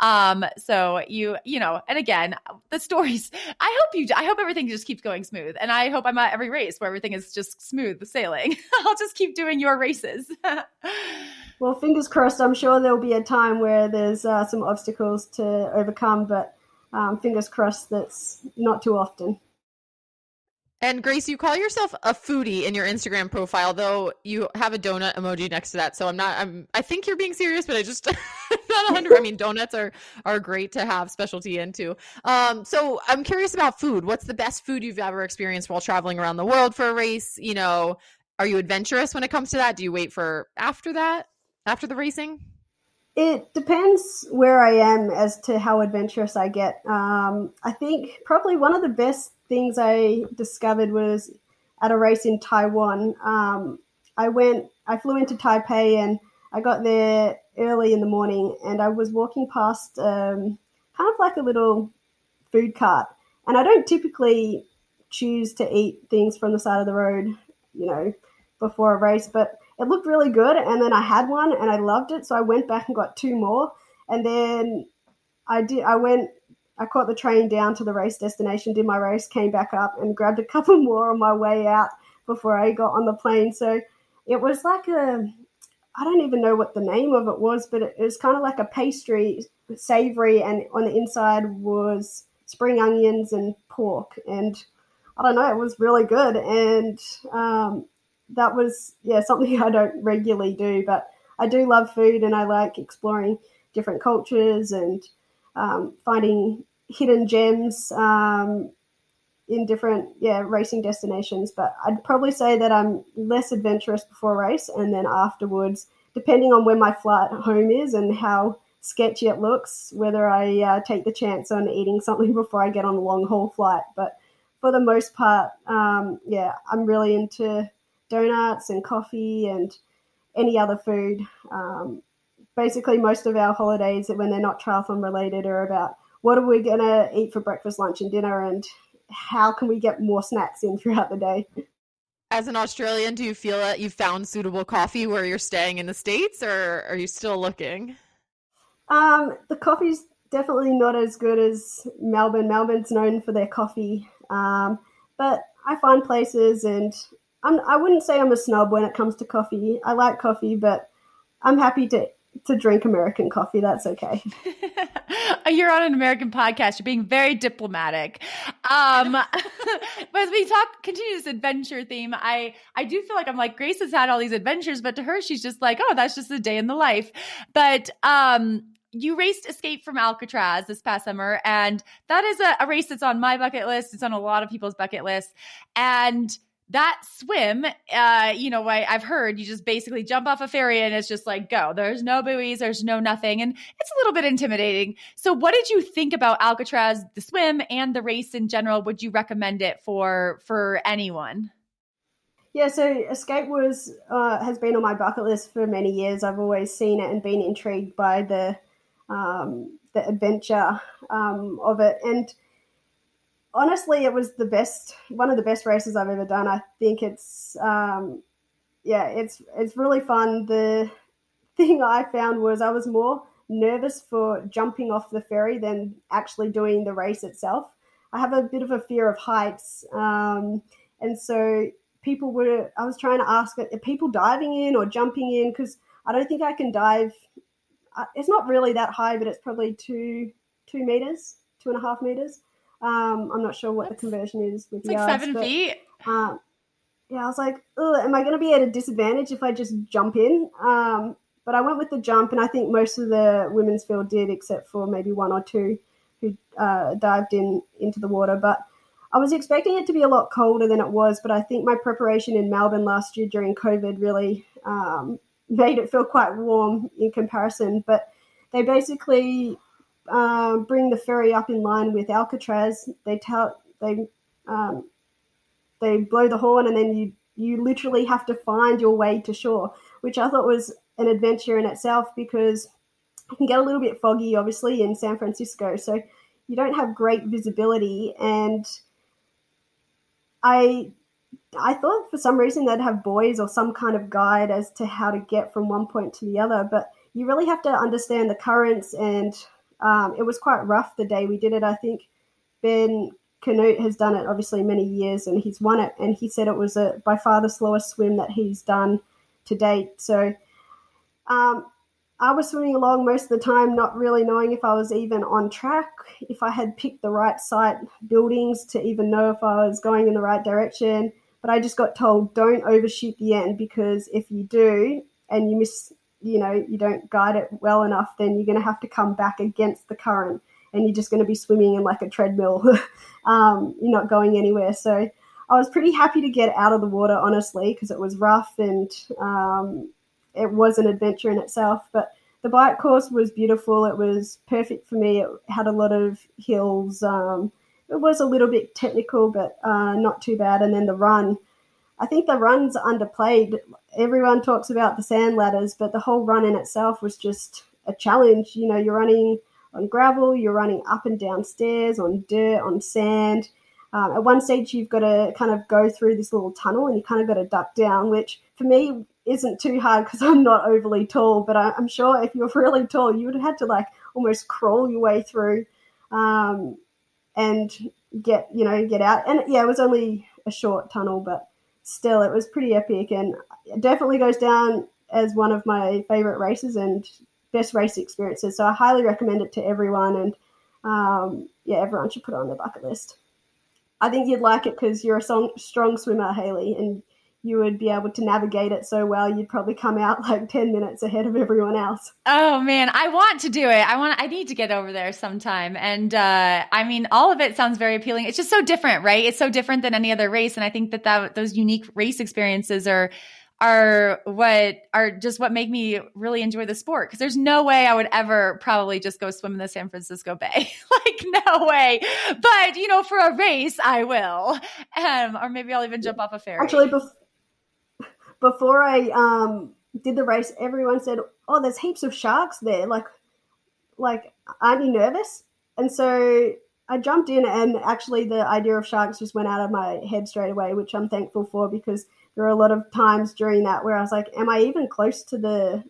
Um, so you you know, and again, the stories. I hope you. I hope everything just keeps going smooth, and I hope I'm at every race where everything is just smooth sailing. I'll just keep doing your races. Well, fingers crossed. I'm sure there'll be a time where there's uh, some obstacles to overcome, but um, fingers crossed that's not too often. And Grace, you call yourself a foodie in your Instagram profile, though you have a donut emoji next to that. So I'm not. I'm. I think you're being serious, but I just not hundred. I mean, donuts are are great to have specialty into. Um. So I'm curious about food. What's the best food you've ever experienced while traveling around the world for a race? You know, are you adventurous when it comes to that? Do you wait for after that, after the racing? It depends where I am as to how adventurous I get. Um, I think probably one of the best things I discovered was at a race in Taiwan. Um, I went, I flew into Taipei and I got there early in the morning and I was walking past um, kind of like a little food cart. And I don't typically choose to eat things from the side of the road, you know, before a race, but it looked really good. And then I had one and I loved it. So I went back and got two more. And then I did, I went, I caught the train down to the race destination, did my race, came back up and grabbed a couple more on my way out before I got on the plane. So it was like a, I don't even know what the name of it was, but it was kind of like a pastry, savory, and on the inside was spring onions and pork. And I don't know, it was really good. And um, that was, yeah, something I don't regularly do, but I do love food and I like exploring different cultures and um, finding hidden gems um, in different, yeah, racing destinations. But I'd probably say that I'm less adventurous before race and then afterwards, depending on where my flight home is and how sketchy it looks, whether I uh, take the chance on eating something before I get on a long haul flight. But for the most part, um, yeah, I'm really into donuts and coffee and any other food. Um, basically, most of our holidays, when they're not triathlon related, are about what are we going to eat for breakfast, lunch, and dinner, and how can we get more snacks in throughout the day. As an Australian, do you feel that you've found suitable coffee where you're staying in the States, or are you still looking? Um, the coffee's definitely not as good as Melbourne. Melbourne's known for their coffee. Um, but I find places and I'm, I wouldn't say I'm a snob when it comes to coffee. I like coffee, but I'm happy to to drink American coffee. That's okay. You're on an American podcast. You're being very diplomatic. Um, but as we talk, continue this adventure theme, I I do feel like I'm like Grace has had all these adventures, but to her, she's just like, oh, that's just a day in the life. But um, you raced Escape from Alcatraz this past summer, and that is a, a race that's on my bucket list. It's on a lot of people's bucket list, and that swim, uh, you know, I, have heard you just basically jump off a ferry and it's just like go. There's no buoys, there's no nothing, and it's a little bit intimidating. So, what did you think about Alcatraz, the swim, and the race in general? Would you recommend it for for anyone? Yeah, so Escape was uh, has been on my bucket list for many years. I've always seen it and been intrigued by the um, the adventure um, of it, and honestly, it was the best, one of the best races I've ever done. I think it's, um, yeah, it's it's really fun. The thing I found was I was more nervous for jumping off the ferry than actually doing the race itself. I have a bit of a fear of heights, um, and so people were. I was trying to ask, are people diving in or jumping in? Because I don't think I can dive. Uh, it's not really that high, but it's probably two two meters, two and a half meters. Um, I'm not sure what That's, the conversion is with it's yards, like seven but, feet. Um, yeah, I was like, am I going to be at a disadvantage if I just jump in? Um, but I went with the jump, and I think most of the women's field did, except for maybe one or two who uh, dived in into the water. But I was expecting it to be a lot colder than it was, but I think my preparation in Melbourne last year during COVID really um, made it feel quite warm in comparison. But they basically uh, bring the ferry up in line with Alcatraz. They tell they um, they blow the horn, and then you you literally have to find your way to shore, which I thought was an adventure in itself because it can get a little bit foggy, obviously, in San Francisco, so you don't have great visibility. And I I thought for some reason they'd have buoys or some kind of guide as to how to get from one point to the other, but you really have to understand the currents and um, it was quite rough the day we did it. I think Ben Kanute has done it obviously many years and he's won it, and he said it was a by far the slowest swim that he's done to date. So um, I was swimming along most of the time, not really knowing if I was even on track, if I had picked the right site buildings to even know if I was going in the right direction. But I just got told don't overshoot the end because if you do and you miss you know you don't guide it well enough then you're going to have to come back against the current and you're just going to be swimming in like a treadmill um, you're not going anywhere so I was pretty happy to get out of the water, honestly, because it was rough and um, it was an adventure in itself. But the bike course was beautiful. It was perfect for me. It had a lot of hills. Um, it was a little bit technical, but uh, not too bad. And then the run, I think the run's underplayed. Everyone talks about the sand ladders, but the whole run in itself was just a challenge. You know, you're running on gravel, you're running up and down stairs, on dirt, on sand. Um, at one stage, you've got to kind of go through this little tunnel and you kind of got to duck down, which for me isn't too hard because I'm not overly tall. But I, am sure if you're really tall, you would have had to like almost crawl your way through um, and get you know get out. And yeah, it was only a short tunnel, but still, it was pretty epic and it definitely goes down as one of my favorite races and best race experiences. So I highly recommend it to everyone, and um, yeah, everyone should put it on their bucket list. I think you'd like it because you're a song, strong swimmer, Haley, and you would be able to navigate it so well you'd probably come out like 10 minutes ahead of everyone else oh man i want to do it i want i need to get over there sometime and uh, i mean all of it sounds very appealing it's just so different right it's so different than any other race and i think that, that those unique race experiences are are what are just what make me really enjoy the sport because there's no way I would ever probably just go swim in the San Francisco Bay. like no way. But you know, for a race, I will. Um, or maybe I'll even jump off a ferry. Actually, bef- before I um, did the race, everyone said, "Oh, there's heaps of sharks there. Like, like, aren't you nervous?" And so I jumped in, and actually, the idea of sharks just went out of my head straight away, which I'm thankful for because there were a lot of times during that where I was like, "Am I even close to the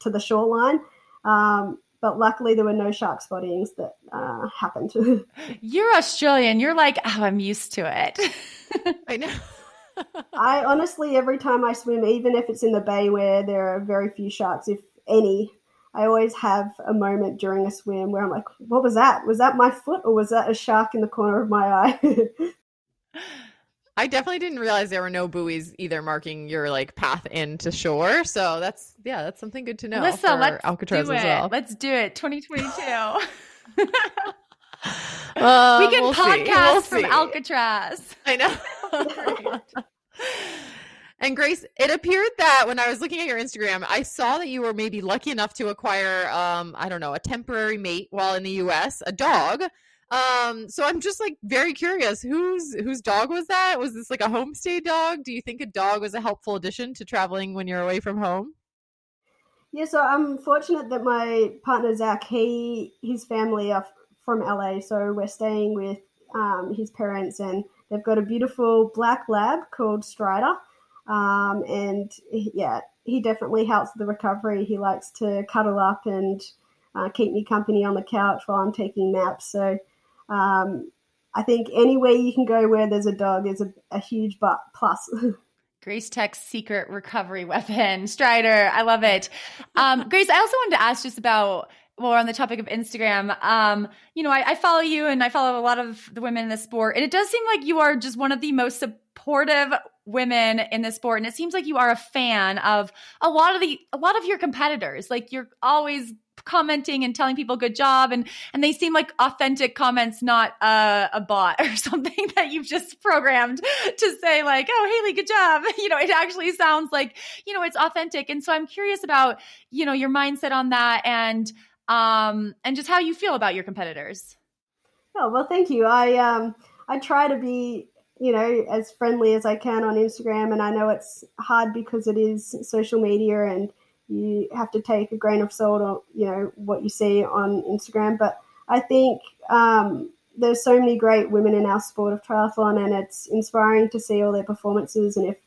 to the shoreline?" Um, but luckily, there were no shark spottings that uh, happened. You're Australian. You're like, oh, I'm used to it. I know. I honestly, every time I swim, even if it's in the bay where there are very few sharks, if any, I always have a moment during a swim where I'm like, what was that? Was that my foot or was that a shark in the corner of my eye? I definitely didn't realize there were no buoys either marking your like path into shore. So that's yeah, that's something good to know. Listen, for let's Alcatraz do it. as well. Let's do it. 2022. Uh, we can we'll podcast We'll from see. Alcatraz. I know. and Grace, it appeared that when I was looking at your Instagram, I saw that you were maybe lucky enough to acquire, um, I don't know, a temporary mate while in the U.S., a dog. Um, so I'm just like very curious, whose whose dog was that? Was this like a homestay dog? Do you think a dog was a helpful addition to traveling when you're away from home? Yeah, so I'm fortunate that my partner Zach, he his family are from LA, so we're staying with um, his parents, and they've got a beautiful black lab called Strider, um, and he- yeah, he definitely helps the recovery. He likes to cuddle up and uh, keep me company on the couch while I'm taking naps. So um, I think anywhere you can go where there's a dog is a, a huge but plus. Grace Thek's secret recovery weapon, Strider. I love it. Um, Grace, I also wanted to ask just about well, on the topic of Instagram. Um, you know, I, I follow you and I follow a lot of the women in the sport, and it does seem like you are just one of the most supportive women in the sport. And it seems like you are a fan of a lot of the a lot of your competitors. Like you're always commenting and telling people good job and and they seem like authentic comments not a bot or something that you've just programmed to say like oh haley good job you know it actually sounds like you know it's authentic and so i'm curious about you know your mindset on that and um and just how you feel about your competitors Oh well, thank you. I um I try to be you know as friendly as I can on Instagram, and I know it's hard because it is social media, and you have to take a grain of salt on you know what you see on Instagram. But I think um, there's so many great women in our sport of triathlon, and it's inspiring to see all their performances. And if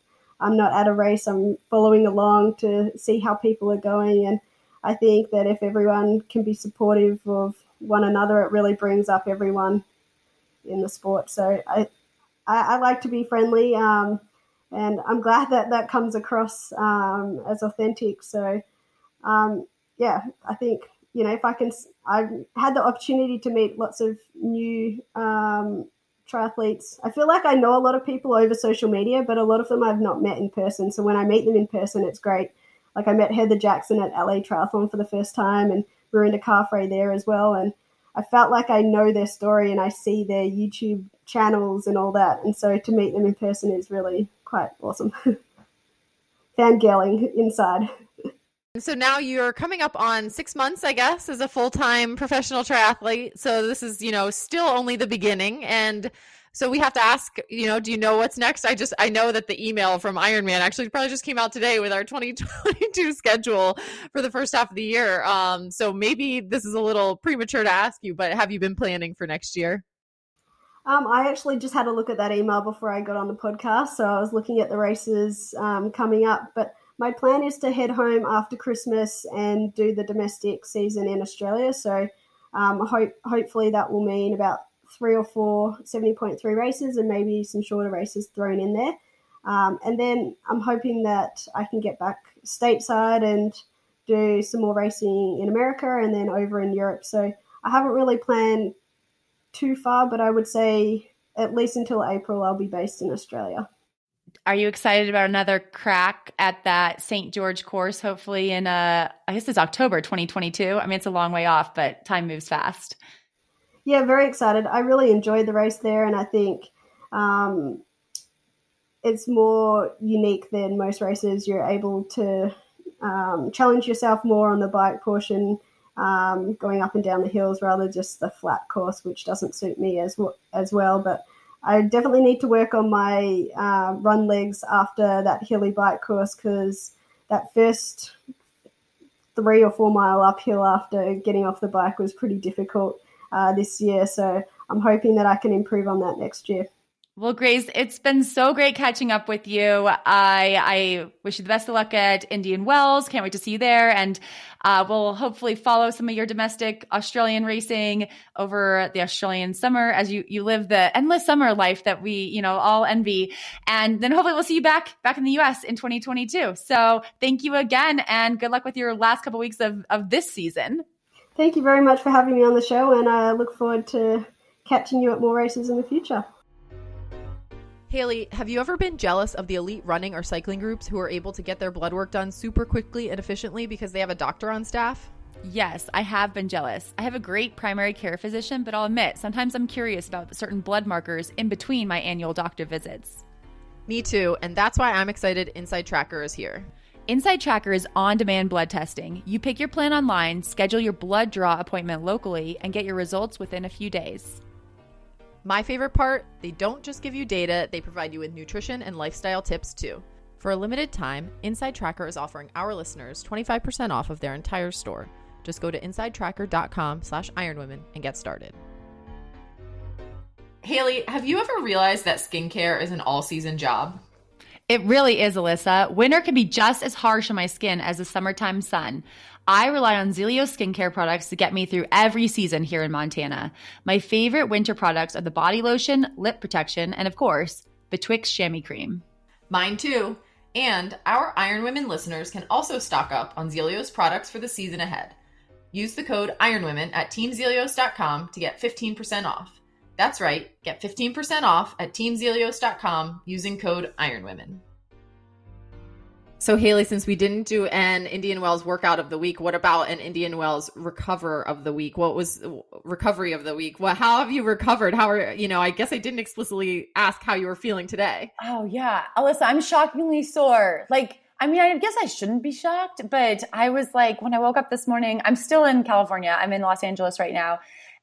I'm not at a race, I'm following along to see how people are going, and I think that if everyone can be supportive of one another, it really brings up everyone in the sport. So I, I, I like to be friendly, um, and I'm glad that that comes across um, as authentic. So um, yeah, I think you know if I can, I've had the opportunity to meet lots of new um, triathletes. I feel like I know a lot of people over social media, but a lot of them I've not met in person. So when I meet them in person, it's great. Like I met Heather Jackson at LA Triathlon for the first time, and Mirinda Carfrae there as well. And I felt like I know their story and I see their YouTube channels and all that. And so to meet them in person is really quite awesome. Fangirling inside. So now you're coming up on six months, I guess, as a full time professional triathlete. So this is, you know, still only the beginning. And so we have to ask, you know, do you know what's next? I just, I know that the email from Ironman actually probably just came out today with our 2022 schedule for the first half of the year. Um, so maybe this is a little premature to ask you, but have you been planning for next year? Um, I actually just had a look at that email before I got on the podcast. So I was looking at the races um, coming up, but my plan is to head home after Christmas and do the domestic season in Australia. So um, hope hopefully that will mean about three or four 70.3 races and maybe some shorter races thrown in there. Um, and then I'm hoping that I can get back stateside and do some more racing in America and then over in Europe. So I haven't really planned too far, but I would say at least until April I'll be based in Australia are you excited about another crack at that St. George course? Hopefully, in uh, I guess it's October 2022. I mean, it's a long way off, but time moves fast. Yeah, very excited. I really enjoyed the race there, and I think um, it's more unique than most races. You're able to um, challenge yourself more on the bike portion, um, going up and down the hills, rather just the flat course, which doesn't suit me as as well. But I definitely need to work on my uh, run legs after that hilly bike course because that first three or four mile uphill after getting off the bike was pretty difficult uh, this year. So I'm hoping that I can improve on that next year. Well, Grace, it's been so great catching up with you. I, I wish you the best of luck at Indian Wells. Can't wait to see you there. And uh, we'll hopefully follow some of your domestic Australian racing over the Australian summer as you, you live the endless summer life that we, you know, all envy. And then hopefully we'll see you back, back in the US in 2022. So thank you again and good luck with your last couple weeks of, of this season. Thank you very much for having me on the show. And I look forward to catching you at more races in the future. Haley, have you ever been jealous of the elite running or cycling groups who are able to get their blood work done super quickly and efficiently because they have a doctor on staff? Yes, I have been jealous. I have a great primary care physician, but I'll admit, sometimes I'm curious about certain blood markers in between my annual doctor visits. Me too, and that's why I'm excited Inside Tracker is here. Inside Tracker is on demand blood testing. You pick your plan online, schedule your blood draw appointment locally, and get your results within a few days. My favorite part they don't just give you data, they provide you with nutrition and lifestyle tips too. For a limited time, Inside Tracker is offering our listeners 25% off of their entire store. Just go to insidetracker.com slash ironwomen and get started. Haley, have you ever realized that skincare is an all season job? It really is, Alyssa. Winter can be just as harsh on my skin as the summertime sun. I rely on Zealios skincare products to get me through every season here in Montana. My favorite winter products are the body lotion, lip protection, and of course, Betwixt chamois cream. Mine too. And our Iron Women listeners can also stock up on Zealios products for the season ahead. Use the code IRONWOMEN at teamzealios.com to get 15% off. That's right, get 15% off at teamzealios.com using code IRONWOMEN. So, Haley, since we didn't do an Indian Wells workout of the week, what about an Indian Wells recover of the week? What was recovery of the week? What, how have you recovered? How are, you know, I guess I didn't explicitly ask how you were feeling today. Oh, yeah. Alyssa, I'm shockingly sore. Like, I mean, I guess I shouldn't be shocked, but I was like, when I woke up this morning, I'm still in California. I'm in Los Angeles right now.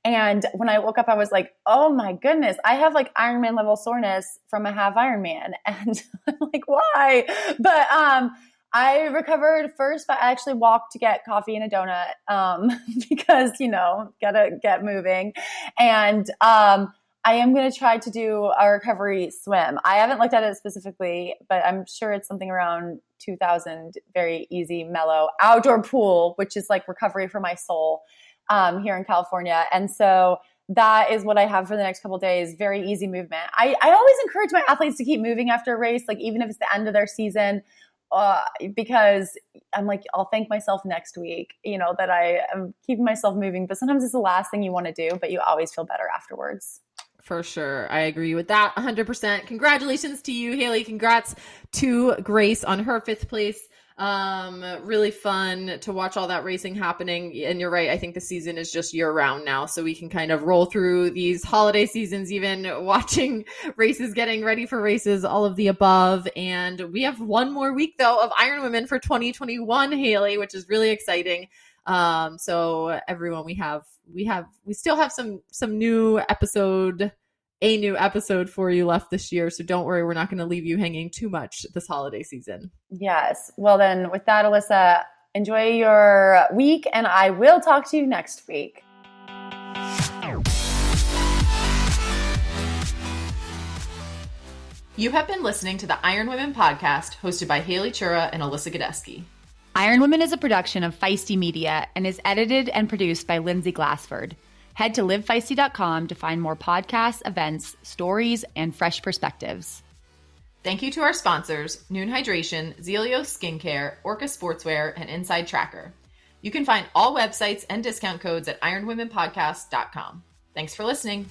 And when I woke up, I was like, oh my goodness, I have like Ironman level soreness from a half Ironman. And I'm like, why? But um, I recovered first, but I actually walked to get coffee and a donut um, because, you know, gotta get moving. And um, I am going to try to do a recovery swim. I haven't looked at it specifically, but I'm sure it's something around 2000, very easy, mellow outdoor pool, which is like recovery for my soul um, here in California. And so that is what I have for the next couple days. Very easy movement. I, I always encourage my athletes to keep moving after a race, like even if it's the end of their season, uh, because I'm like, I'll thank myself next week, you know, that I am keeping myself moving. But sometimes it's the last thing you want to do, but you always feel better afterwards. For sure. I agree with that 100%. Congratulations to you, Haley. Congrats to Grace on her fifth place Um, really fun to watch all that racing happening. And you're right. I think the season is just year round now. So we can kind of roll through these holiday seasons, even watching races, getting ready for races, all of the above. And we have one more week though of Iron Women for 2021, Haley, which is really exciting. Um, so everyone, we have, we have, we still have some, some new episode a new episode for you left this year. So don't worry, we're not going to leave you hanging too much this holiday season. Yes. Well, then, with that, Alyssa, enjoy your week, and I will talk to you next week. You have been listening to the Iron Women podcast hosted by Haley Chura and Alyssa Godesky. Iron Women is a production of Feisty Media and is edited and produced by Lindsay Glassford. Head to livefeisty.com to find more podcasts, events, stories, and fresh perspectives. Thank you to our sponsors, Nuun Hydration, Zelio Skincare, Orca Sportswear, and Inside Tracker. You can find all websites and discount codes at ironwomenpodcast.com. Thanks for listening.